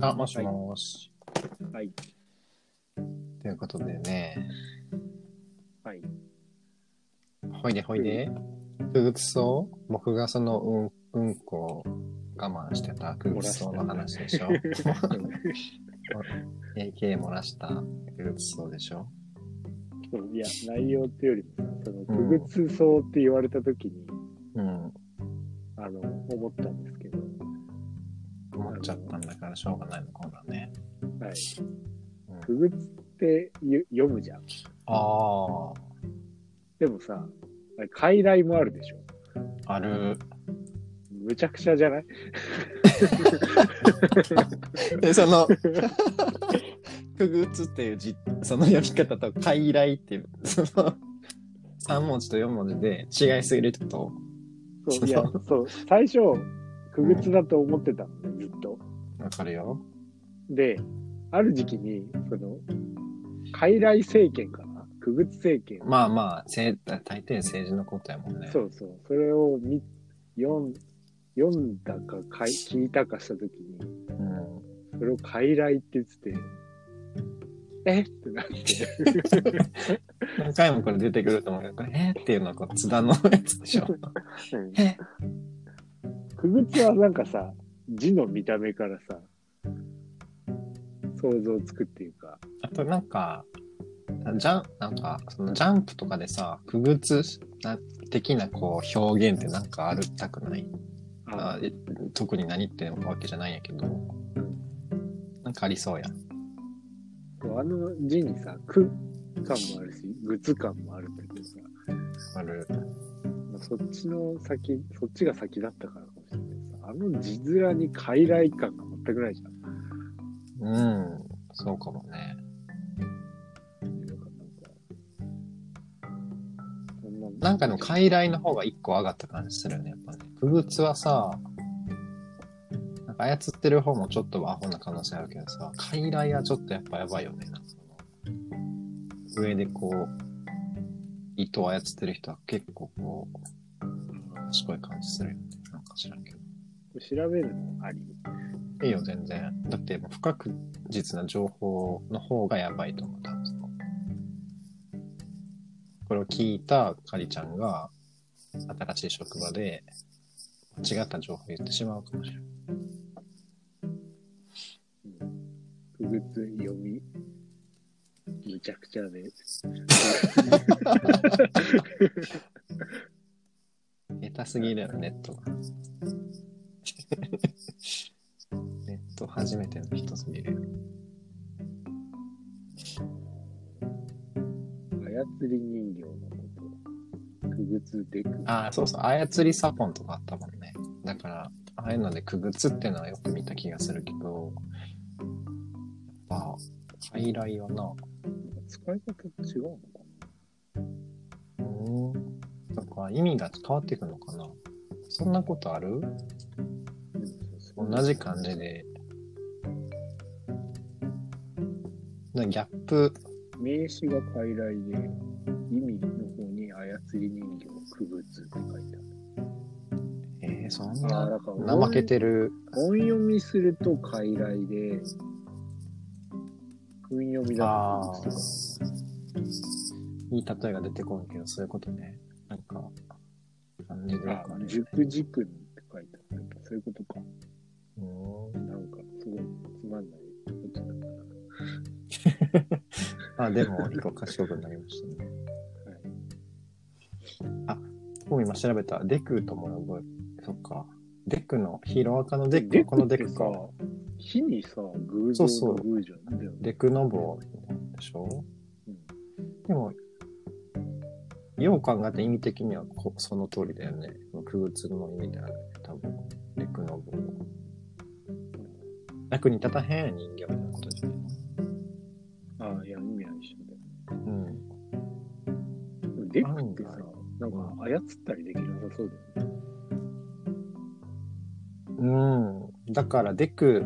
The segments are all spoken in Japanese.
あ、もしもーし。はい。ということでね、はい。ほいでほいで、くぐつそう僕がそのうん、うんこを我慢してたくぐつそうの話でしょ ?AK 漏らしたくぐつそうでしょいや、内容っていうよりもさ、その、うんくぐつそうって言われたときに、うん。あの、思ったんですけど、思っちゃったんだからしょうがないのかもね。はい。うんくぐつってゆ読むじゃん。あでもさ、あれ傀儡もあるでしょ。あ、ある。むちゃくちゃじゃない？で、その、くぐつっていう字、その読み方と、傀儡っていう、その、3文字と4文字で違いすぎるってこそう、いや、そう、最初、くぐつだと思ってたのね、ずっと。とわかるよ。で、ある時期に、その、傀儡政権かな？くぐつ政権。まあまあ、せい大抵政治のことやもんね。そうそう。それを見、読ん、読んだかかい聞いたかしたときに、うん。それを傀儡って言ってて、え？ってなって。何回もこれ出てくると思うけど、これえ？ーっていうのはこう津田のやつでしょ。うんえ？くぐつはなんかさ、字の見た目からさ、想像つくっていうか、あとなんか、ジャン、なんか、そのジャンプとかでさ、くぐつな的なこう表現ってなんかあるったくない。あえ特に何ってわけじゃないんやけど、なんかありそうや。あの字にさ、く感もあるし、ぐつ感もあるんだけどさ、ある。まあそっちの先、そっちが先だったからかあの字面に傀儡感が全くないじゃん。うん、そうかもね。なんか、の傀儡の方が一個上がった感じするよね、やっぱね。くぐつはさ、なんか操ってる方もちょっとアホな可能性あるけどさ、傀儡はちょっとやっぱやばいよね。上でこう、糸を操ってる人は結構こう、賢い感じするよね。なんか知らんけど。調べるのあり。いいよ、全然。だって、不確実な情報の方がやばいと思う、多分そのこれを聞いたかりちゃんが、新しい職場で、間違った情報を言ってしまうかもしれない。くぐつ読み、むちゃくちゃで。下手すぎるよ、ネットが。ネット初めての人すぎるよ。操り人形のこと。くぐつでく。ああ、そうそう、操りサポンとかあったもんね。だから、ああいうのでくぐつっていうのはよく見た気がするけど、やっぱ、傀儡はな、使い方違うのかうん。なんか意味が変わってくるのかなそんなことある？な同じ感じで。なギャップ、名詞が傀儡で、意味の方に操り人形くぐつって書いてある。えー、そんあーなだから怠けてる。音読みすると傀儡で、訓読みだああとくぐつとか。いい例えが出てこんけど、そういうことね。なんか、感じでよあくあるよね熟軸って書いてある。やっぱそういうことか。うんなんか、すごいつまんないことだったな。あ、でも、一個賢くなりましたね。はい。もう今調べた。デクとも覚え、そっか。デクの、ヒロアカのデク、デこのデクか。、火にさ、偶像の偶じゃん。だよね。デクノボでしょうんでも、よう考えて意味的にはこその通りだよね。空物の意味である。多分、デクノボ。役に立たへん人形みたいなことじゃないさ案、なんか操ったりできなさそうだよね。うん。うん。だから、デク、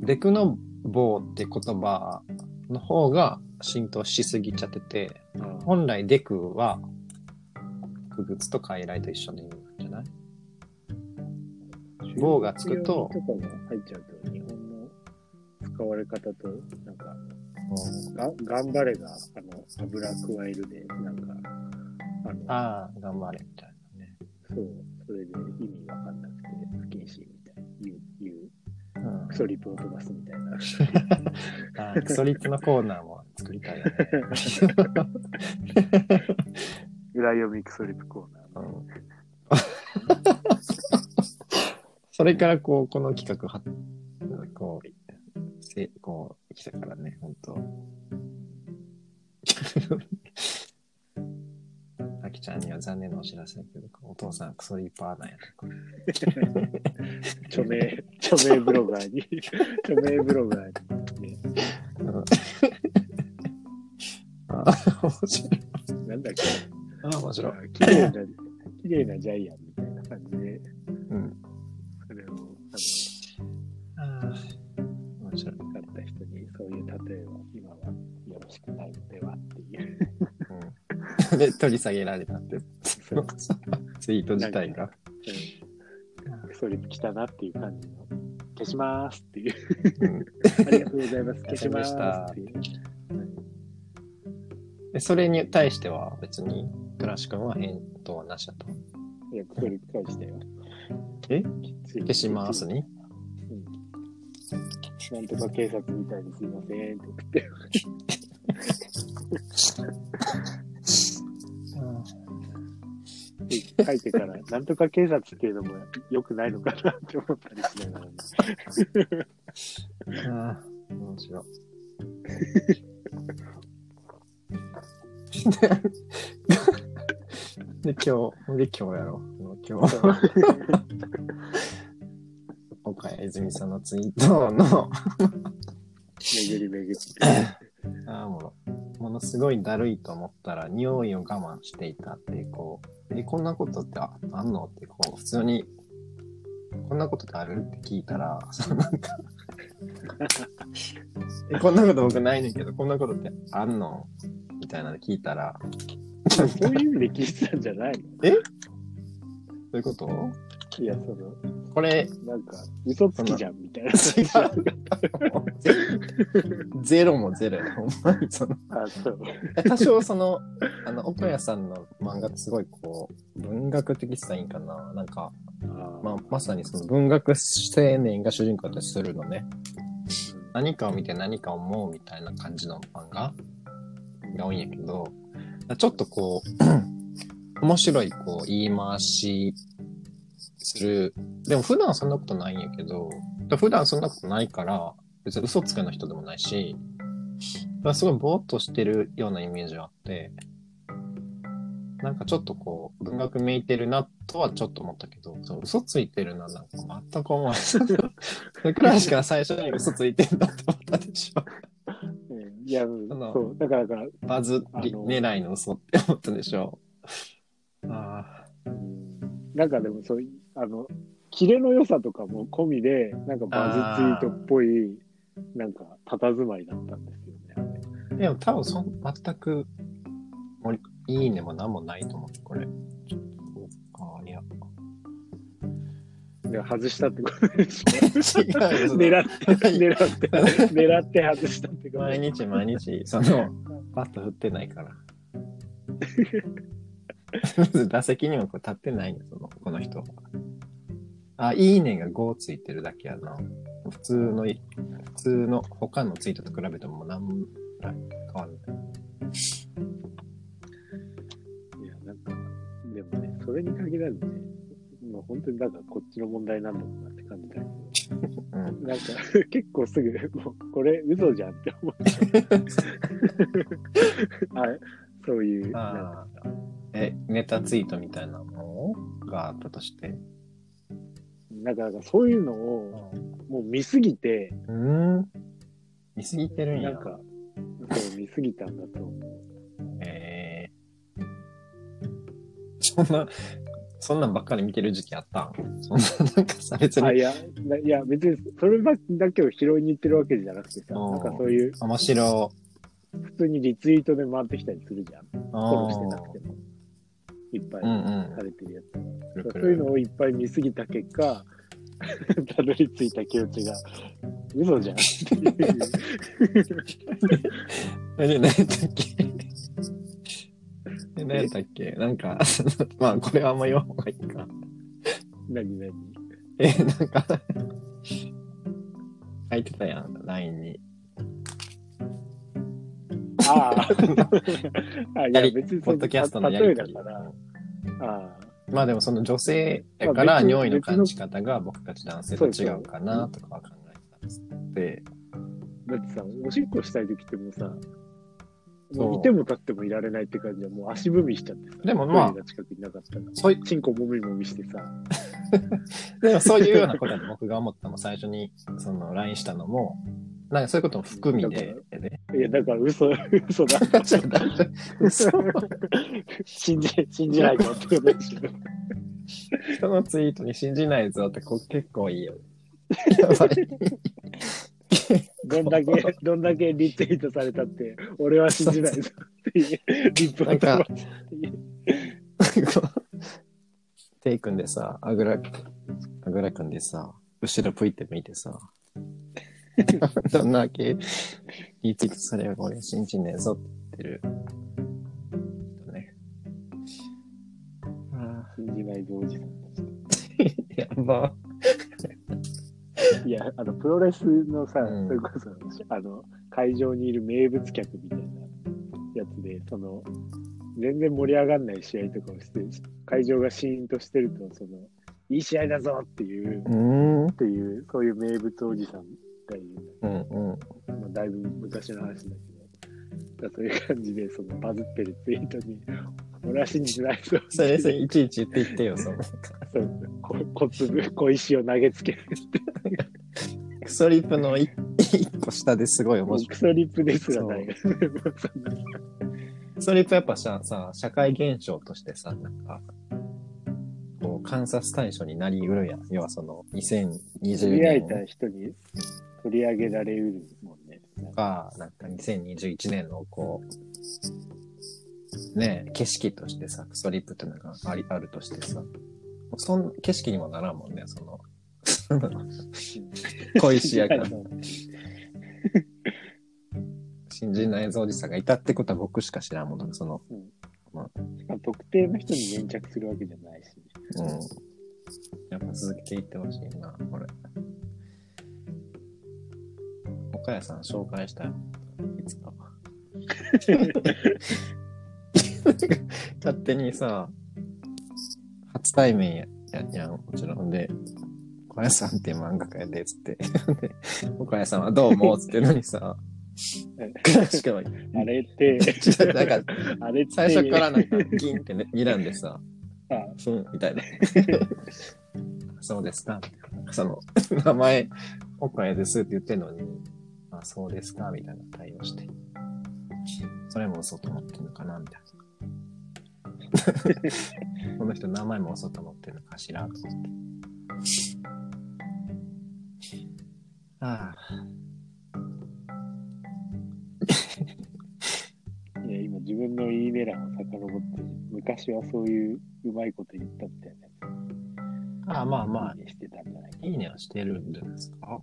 デクノボって言葉の方が浸透しすぎちゃってて、あ本来デクは、空物と傀儡と一緒の意味なんじゃない？棒がつくととかが入っちゃうと、日本の使われ方と、なんか、うんが頑張れが、あの、油加えるで、あの、ああ、頑張れ、みたいなね。そう、それで意味わかんなくて、不謹慎みたいな、言う、言う、うんクソリプを飛ばすみたいな。あークソリップのコーナーも作りたいよね。裏読みクソリプコーナーの。うん それからこう、この企画は、こう、せこう、来たからね、本当ちゃんには残念なお知らせだけど、お父さんクソリッパーなんやとか。著名、著名ブロガーに、著名ブロガーに、あー面白い。なんだっけ、あー面白い。綺麗な、綺麗なジャイアンみたいな感じで、で、取り下げられたって、ツイート自体が。クソリプ来たなっていう感じの、消しますっていう。うんありがとうございます。消しますっていう。でそれに対しては別に、クラシ君は返答はなしだと。いや、クソリプ返したよ。え？消消しますに？なんとか警察みたいにすいませんって送って。書いてから、なんとか警察っていうのも良くないのかなって思ったりしながらね。ああ、面白い。で、今日、で、今日やろう。今日、岡谷泉さんのツイートの、巡り巡って。ああ、もう、ものすごいだるいと思ったら、匂いを我慢していたっていう、こう、え、こんなことってああんのって、こう、普通に、こんなことってある？って聞いたら、そのなんか、え、こんなこと僕ないねんけど、こんなことってあんの？みたいなの聞いたら、そういう意味で聞いてたんじゃないの？どういうこと？いや、その、これ、なんか、嘘つきじゃんみたいな。ゼロもゼロや。ほんまにその、あ、そう。多少その、あの、岡谷さんの漫画ってすごいこう、文学的って言ったらいいんかな。なんか、あまあ、まさにその文学青年が主人公だったりするのね。何かを見て何かを思うみたいな感じの漫画が多いんやけど、ちょっとこう、面白いこう言い回しする。でも普段そんなことないんやけど、普段そんなことないから、別に嘘つけの人でもないし、すごいぼーっとしてるようなイメージがあって、なんかちょっとこう、文学めいてるなとはちょっと思ったけど、そう嘘ついてるな、なんか全く思わない。くらいしか最初に嘘ついてんだって思ったでしょ。うんいや、のそう。だから、だからバズり狙いの嘘って思ったでしょ。あなんかでもそういう、あの、キレの良さとかも込みで、なんかバズツイートっぽい、なんか、佇まいだったんですよね。でも多分そん、全く、いいねも何もないと思う、これ。ちょっと、そうか、いや。で外したってことでしょ。違うよ狙って、狙って、狙って外したってこと毎日毎日、その、バット振ってないから。打席にもこう立ってないの、その、この人は。あ、いいねが5ついてるだけやな。普通のい、普通の他のツイートと比べても何も変わんない。いや、なんか、でもね、それに限らずね、もう本当になんかこっちの問題なんだろうなって感じだけど、うん。なんか 結構すぐ、もうこれ嘘じゃんって思って。あ そういう、え、ネタツイートみたいなもの？があったとして。なんかなんかそういうのをもう見すぎて、うん。見すぎてるんや。なんか、そう見すぎたんだと思う。えー、そんな、そんなんばっかり見てる時期あったん？そんな、なんかさ、別あ、にいや、ないや、別にそれだけを拾いに行ってるわけじゃなくてさ、うんなんかそういう、面白普通にリツイートで回ってきたりするじゃん。フォローしてなあくても。いっぱいされてるやつそういうのをいっぱい見すぎた結果、たどり着いた気持ちが、嘘じゃん 何やったっけ？え、何やったっけ？なんか、まあ、これはあんま言わん方がいいか。何何？え、なんか、書いてたやん、LINE に。ああ。あいや、別にポッドキャストのやりとり。だから。あまあでもその女性やから尿意の感じ方が僕たち男性と違うかなとかは考えてたんですって。あ。だってさ、おしっこしたい時ってもうさ、もういても立ってもいられないって感じで、もう足踏みしちゃってさ。でもまあ近くになかったら。そういチンコもみもみしてさ。でもそういうようなことで僕が思ったのも最初にその LINE したのも、なんかそういうことも含みで、ね。いや、だから嘘、嘘だ。嘘信じ、信じないぞってことでしょ。人のツイートに信じないぞってこ結構いいよ。やばい。どんだけ、どんだけリツイートされたって、俺は信じないぞっていう、リップを。テイ君でさ、あぐら、あぐら君でさ、後ろぷいって見てさ、どんだけリツイートされる俺信じねえぞって言ってる人ね。あ信じないぞおじさんたー やば。ち。いや、あの、プロレスのさ、うんそれこそ、あの、会場にいる名物客みたいなやつで、その、全然盛り上がんない試合とかをして、会場がシーンとしてると、その、いい試合だぞっていう、うーん。っていう、そういう名物おじさん。うんうん。まあ、だいぶ昔の話だけど、そういう感じで、そのバズってるツイートに、俺は信じてないぞ。それ、それ、いちいち言って言ってよ、その。そうこ小粒、小石を投げつける。クソリップの一一個下ですごい面白い。クソリップですらない。クソリップやっぱさ、さ、社会現象としてさ、なんか、こう、観察対象になりうるやん。要はその、2020知り合え年た人に？取り上げられるもんね。とか、なんか2021年のこう、ね、景色としてさ、クソリップってのがあり、あるとしてさ、そん、景色にもならんもんね、その、小石やから。信じないぞおじさんがいたってことは僕しか知らんもんだその、特定の人に粘着するわけじゃないし。うん。やっぱ続けていってほしいな、これ。岡谷さん紹介したい。いつか。勝手にさ、初対面やややん、もちろん。で、岡谷さんって漫画家やで、つって。で岡谷さんはどうも、つってのにさ、しかも、あれって、なんか、あれ最初からなんか、ギンってね、睨んでさ、あふん、みたいな。そうですか。その、名前、岡谷ですって言ってんのに、あ、そうですかみたいな対応して。それも嘘と思ってるのかなみたいな。この人名前も嘘と思ってるのかしらと思って。あいや今自分のいいね欄を遡って、昔はそういううまいこと言ったみたいなあ、ああまあまあしてたんじゃないかいいねはしてるんじゃないですか。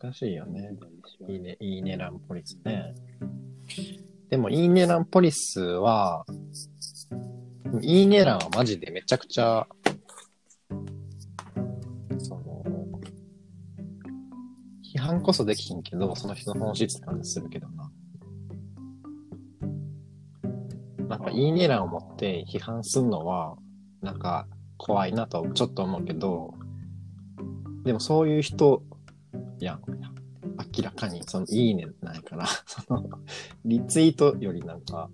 難しいよね。いいね。ね、いいねランポリスね。でも、いいねランポリスは、いいね欄はマジでめちゃくちゃ、その、批判こそできひんけど、その人の本質感するけどな。なんか、いいね欄を持って批判するのは、なんか、怖いなとちょっと思うけど、でもそういう人やん。明らかに、その、いいねないから、その、リツイートよりなんか、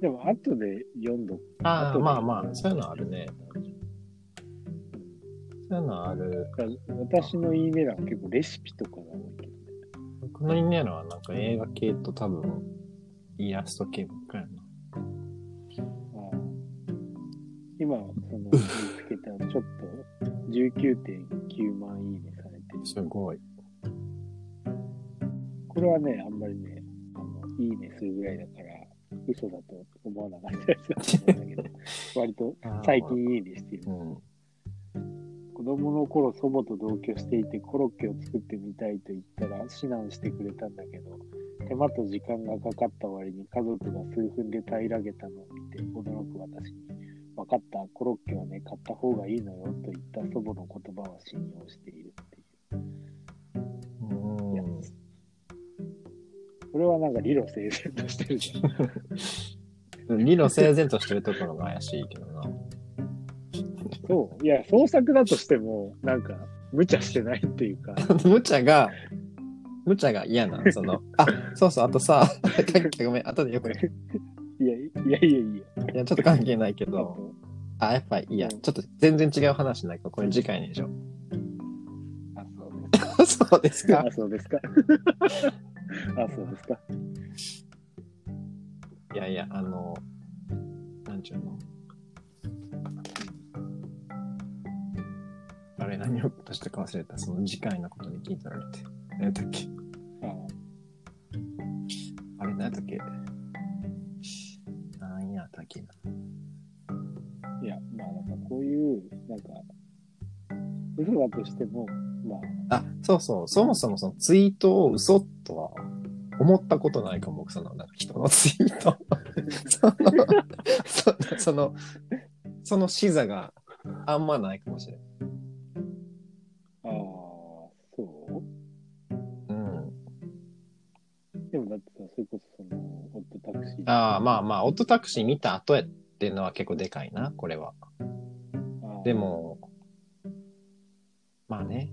でも、後で読んどく。ああ、まあまあ、そういうのあるね。そういうのある。私のいいね欄は結構レシピとかが多いけどね。僕のイメージはなんか映画系と多分、イラスト系ばっかりやな。今、その、見つけたらちょっと19.9万いいねされてる。すごい。これはね、あんまりね、あのいいねするぐらいだから、嘘だと思わなかったやつだと思うんだけど、割と最近いいねしてるう。ん。子供の頃祖母と同居していてコロッケを作ってみたいと言ったら指南してくれたんだけど手間と時間がかかった割に家族が数分で平らげたのを見て驚く私に分かったコロッケはね買った方がいいのよと言った祖母の言葉を信用しているこれはなんか理路整然としてるじゃん。理路整然としてるところが怪しいけどな。そう。いや創作だとしてもなんか無茶してないっていうか。無茶が、無茶が嫌な、その、あ、そうそう、あとさ、ごめん、後でよく言いやいやいやいや。う。いや、ちょっと関係ないけあど、とあ、やっぱいいや、ちょっと全然違う話ないから、これ次回にでしょ。あそうですそうですか？あ、そうですか。あ、そうですか。いやいや、あの、なんちゅうの。あれ、何をとしたか忘れた。その次回のことに聞いてられて。何やったっけあれ、何やったっけ何やったっけな。いや、まあ、なんかこういう、なんか、嘘だとしても、まあ、あ、そうそう。そもそもそのツイートを嘘とは思ったことないかも、僕その、なんか人のツイート。その、そその、その視座があんまないかもしれない。ああ、そう？うん。でもだってさ、それこそその、ホットタクシー。ああ、まあまあ、オットタクシー見た後やっていうのは結構でかいな、これは。で、も、まあね、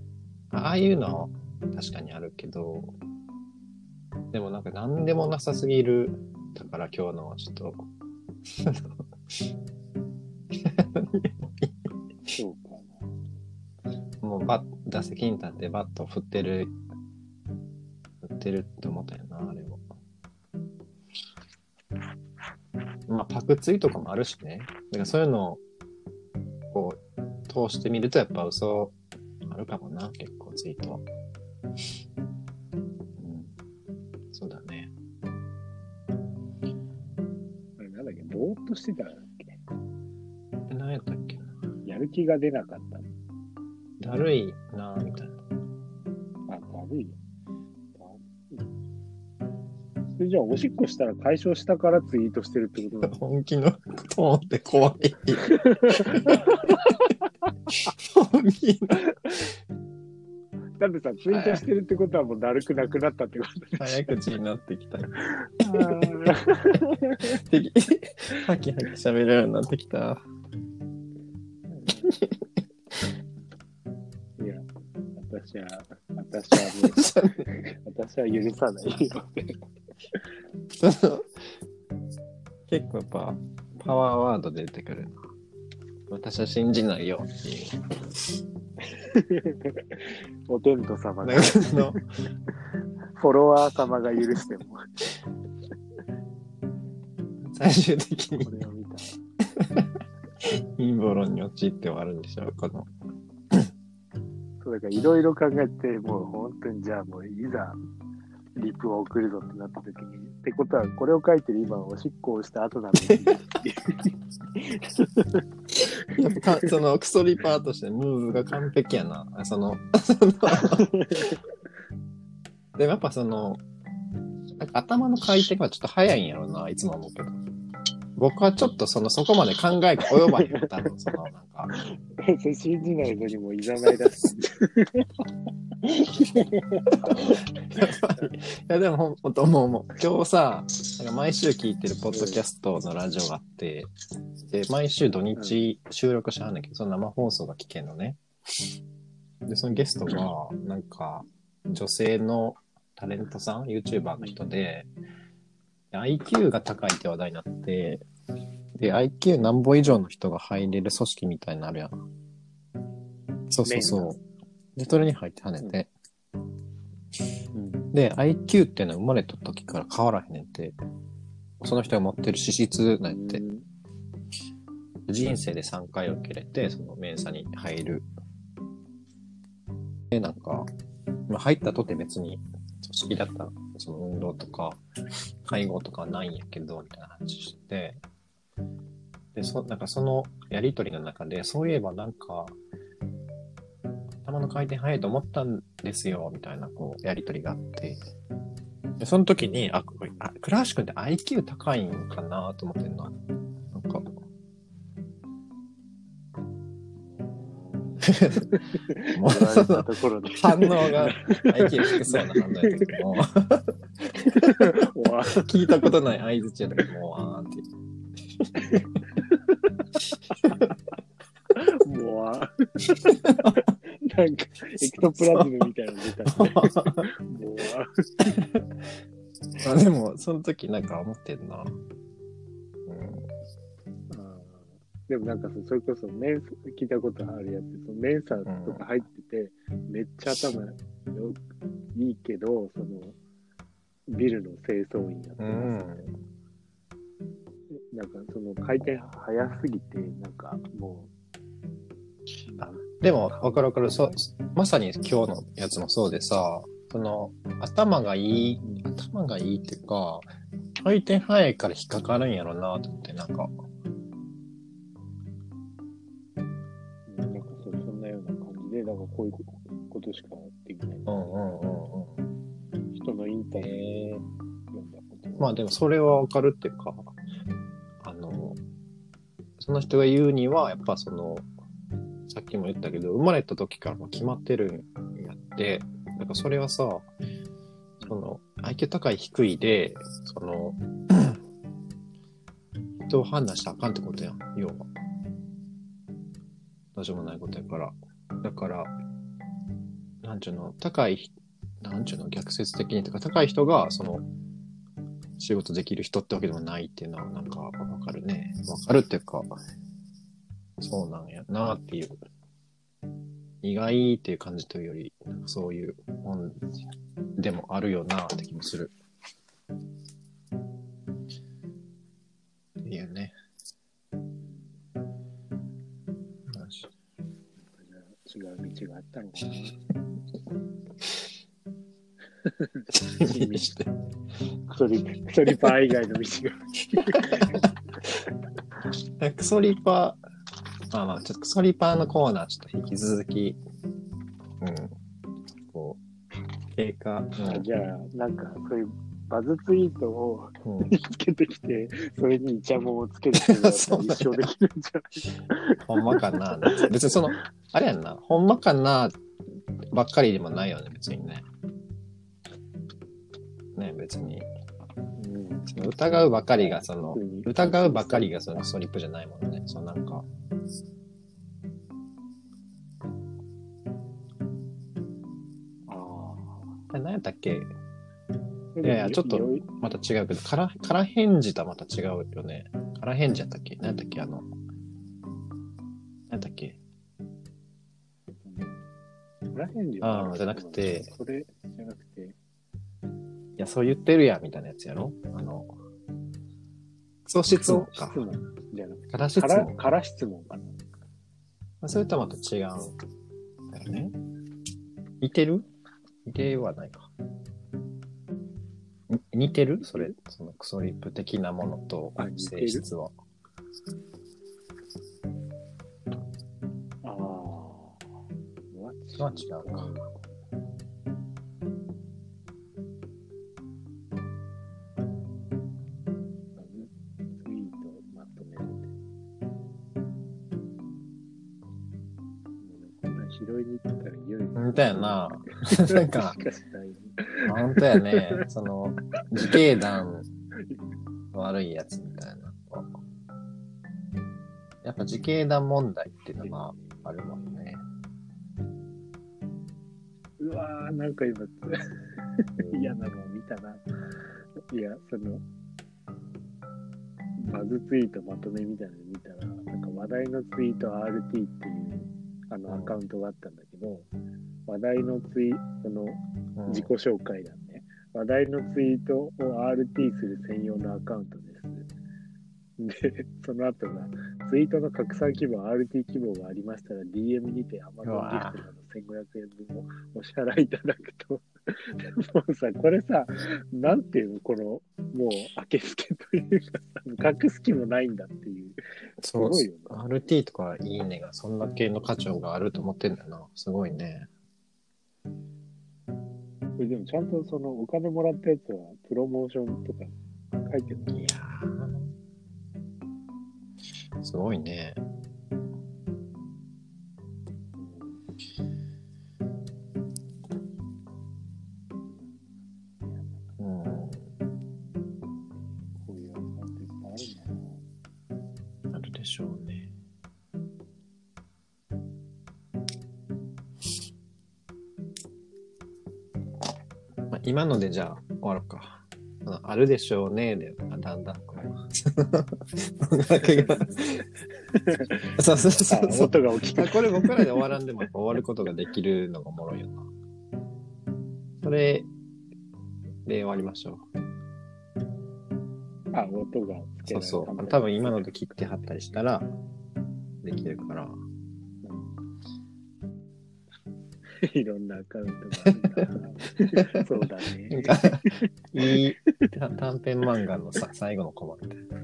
ああいうのは確かにあるけど、でもなんか何でもなさすぎる。だから今日のはちょっと、そうかな。もうバッ、打席に立ってバット振ってる、振ってるって思ったよな、あれも。まあ、パクツイとかもあるしね。だからそういうのを、こう、通してみるとやっぱ嘘あるかもな、結構ツイートしてたんだっけ？え何やったっけな？やる気が出なかったの。だるいな、みたいな。あ、悪いよ。だそれじゃあ、おしっこしたら解消したからツイートしてるってことなの？本気のトーンって怖い。本気のだってさ、ツイートしてるってことはもうだるくなくなったってことで早口になってきた。あーできハキハキ喋れるようになってきた。いや、私は、私はもう、私は許さないよ。その結構やっぱパワーワード出てくるな。私は信じないよっていう。お天道様がフォロワー様が許しても、最終的にこれを見た陰謀論に陥って終わるんでしょう、この。そうだからいろいろ考えて、もう本当にじゃあもういざ、リプを送るぞってなった時に、ってことは、これを書いてる今はおしっこをした後なのに、やっぱかそのクソリパーとしてムーブが完璧やな。その、その でもやっぱその、なんか頭の回転がちょっと早いんやろな、いつも思うけど。僕はちょっとその、そこまで考えが及ばへんよ、多分その、なんか。信じないのにもいざないだし。やいや、でもほん、ほんと思う思う。今日さ、なんか毎週聞いてるポッドキャストのラジオがあって、で、毎週土日収録しはんねんけど、その生放送が聞けんのね。で、そのゲストが、なんか、女性のタレントさん、YouTuber の人で、IQ が高いって話題になって、で、IQ 何歩以上の人が入れる組織みたいになるやん。そうそうそう。で、それに入ってはねんて。で、IQ っていうのは生まれた時から変わらへんねんて。その人が持ってる資質なんやって。人生で3回受けれて、そのメンサに入る。で、なんか、まあ、入ったとて別に組織だった、その運動とか、介護とかないんやけど、みたいな話して、で、そ、なんかそのやりとりの中で、そういえばなんか、頭の回転早いと思ったんですよ、みたいな、こう、やりとりがあって、で、その時に、あ、これあ倉橋くんって IQ 高いんかなと思ってんな。もう言われたところで。反応が IQ 低そうな反応やけども、わ聞いたことない相づちやったけど、もう、あーって。もわなんか、エクトプラズムみたいなの出たね。もわ まあでも、その時なんか思ってんな。でもなんかそそれこそメンサ聞いたことあるやつそのメンサとか入ってて、めっちゃ頭よいいけどそのビルの清掃員やってうます、ん。なんかその回転早すぎてなんかもでも、わかるわかる。そう、まさに今日のやつもそうでさ、その、頭がいい、頭がいいっていうか、回転早いから引っかかるんやろなと思って、なんか、感じでだからこういうことしかできない、うんうんうんうん。人のインタビューえー、読んだことまあでもそれはわかるっていうか、あの、その人が言うには、やっぱその、さっきも言ったけど、生まれた時からもう決まってるんやって、だからそれはさ、その、IQ 高い低いで、その、人を判断したらあかんってことやん、要は。どうしようもないことやから。だから、なんちゅうの、高い、なんちゅうの、逆説的にとか、高い人が、その、仕事できる人ってわけでもないっていうのはなんかわかるね。わかるっていうか、そうなんやなっていう。意外っていう感じというより、そういうもんでもあるよなって気もする。見して。クソリクソリパー以外の道が。クソリパー、まあまあ、ちょっとクソリパーのコーナーちょっと引き続き、うん、こう、経過、うんじゃあなんかそういうバズツイートをうん。見つけてきてそれにイチャモンをつけてくるやつは一生できるんじゃほんまかな。別にその、あれやんな、ほんまかなばっかりでもないよね、別にね。ね、別に。その疑うばかりが、その疑うばかりがそのストリップじゃないもんね。そのなんか、ああれ何やったっけ？あいやいやちょっとまた違うけど、から、から返事とはまた違うよね。から返事やったっけ？何やったっけ？あの、何やったっけ？裏返事ああじゃなくてそれじゃなくていや、そう言ってるやん、みたいなやつやろ？あの、クソ質問か質。問じゃなくてから質問。から質問かなまあそれとはまた違うんだよね。似てる？似てはないか。に似てる？それ、そのクソリップ的なものと性質は。ああは違うか。本当やな。なんか。本当やね。その、自警団悪いやつみたいな。やっぱ自警団問題っていうのがあるもんね。うわー、なんか今、嫌なの見たな。いや、その、バズツイートまとめみたいなの見たら、なんか話題のツイート RT っていうあのアカウントがあったんだけど、話題のツイそのうん自己紹介欄ね、話題のツイートを RT する専用のアカウントです。で、その後が、ツイートの拡散希望、RT 希望がありましたら、DM にて Amazon ギフトなど1500円分をお支払いいただくと、もうさ、これさ、なんていうの、この、もう、明け付けというかさ、隠す気もないんだっていう。すごいよ RT とかいいねがそんだけの価値があると思ってんだよな。すごいね。これでもちゃんとそのお金もらったやつは、プロモーションとか書いてるのいやーすごいね。今のでじゃあ終わろうか。あるでしょうねで、あだんだんこう。そうそうそうあそう。音が大きくあこれ僕らで終わらんでも終わることができるのがおもろいよな。それで終わりましょあ、音が。そうそう。多分今ので切ってはったりしたらできるから。いろんなアカウントがあるなそうだなんね。か、いいた短編漫画のさ最後のコマみたいな。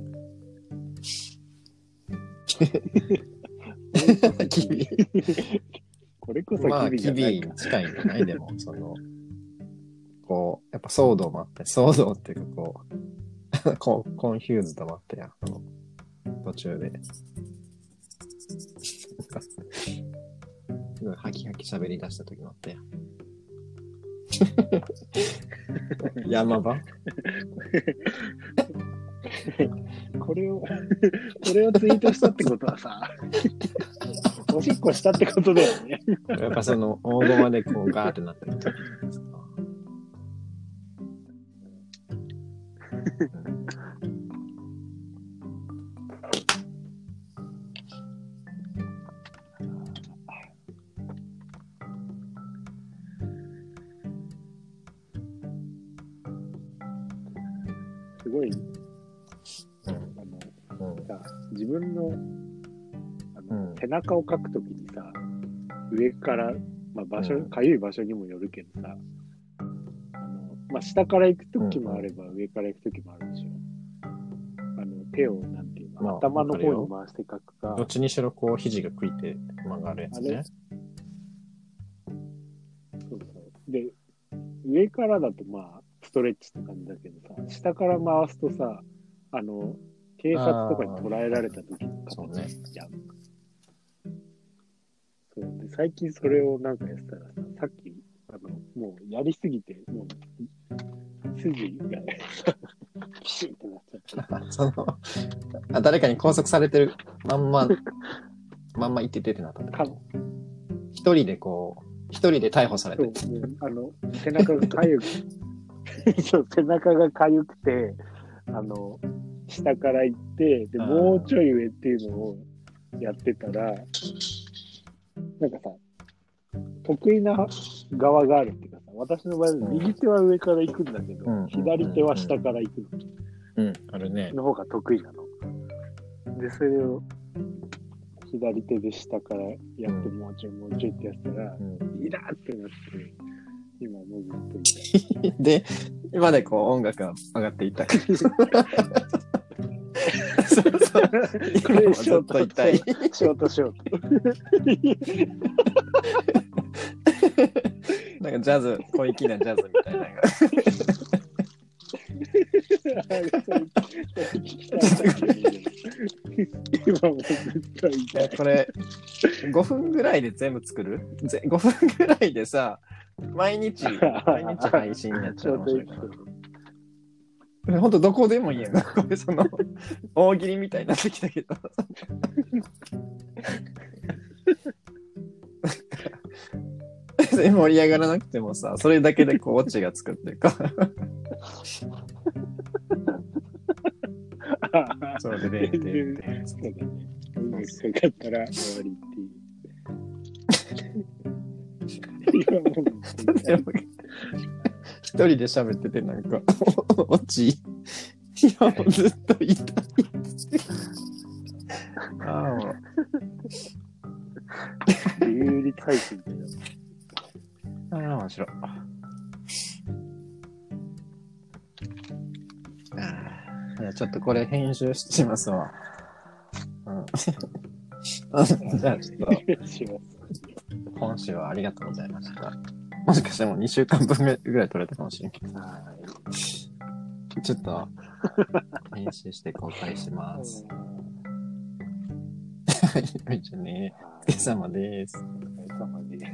キビ。これこそまあ、キビに。近いんじゃないでも、その、こう、やっぱ騒動もあって、騒動っていうかこう、コンコンフューズドもあってや、あの、途中で。すごいハキハキ喋り出した時もあったや。山場？これを、これをツイートしたってことはさ、おしっこしたってことだよね。やっぱその大駒でこうガーってなってる中を描くときにさ、上から、まあ、場所、うんかゆい場所にもよるけどさ、あのまあ、下から行くときもあれば、上から行くときもあるでしょ。あの手を、なんていうの、まあ頭の方に回して描くかどっ、ちにしろこう肘が食いて曲がるやつね。そうそう。で、上からだとまあ、ストレッチって感じだけどさ、下から回すとさ、あの、警察とかに捉えられた時の形じゃん。そうで最近それをなんかやってたらさ、さっき、あの、もうやりすぎて、もう、筋が、ピシッってなっちゃって。そのあ、誰かに拘束されてるまんま、まんまいっててってなったんだか一人でこう、一人で逮捕されそうて。、もうあの、背中がかゆく、そう、背中がかゆくて、あの、下から行って、で、あーもうちょい上っていうのをやってたら、なんかさ、得意な側があるっていうかさ、私の場合、うん右手は上から行くんだけど、うん左手は下から行くうん、あるね。の方が得意なの。で、それを左手で下からやって、うんもうちょいもうちょいってやったら、うんイラーってなって、今もうずっと痛い。で、今でこう音楽が上がっていった。そうそう。今もずっと痛い。ショートショーなんかジャズ、小粋なジャズみたいなのが。今もずっと痛い。これ、5分ぐらいで全部作る？ぜ ?5 分ぐらいでさ、毎日、毎日配信になっちゃう。ほんとどこでもいいやん。これその、大喜利みたいになってきたけど。別に盛り上がらなくてもさ、それだけでこう、オチが作ってるから。それで、で、で、で、そうだね。音楽かかったら終わりっていう。今もう人で喋ってて、なんか、落ち、いや、もうずっと痛い。ああ、もう。有利回避みた。ああ、面白い。いやちょっとこれ編集しますわ。うん。じゃあちょっと、今週はありがとうございました。もしかしてもう2週間分ぐらい取れたかもしれんけど、はい。ちょっと、編集して公開します。はい、じゃあね、お疲れ様です。お疲れ様です。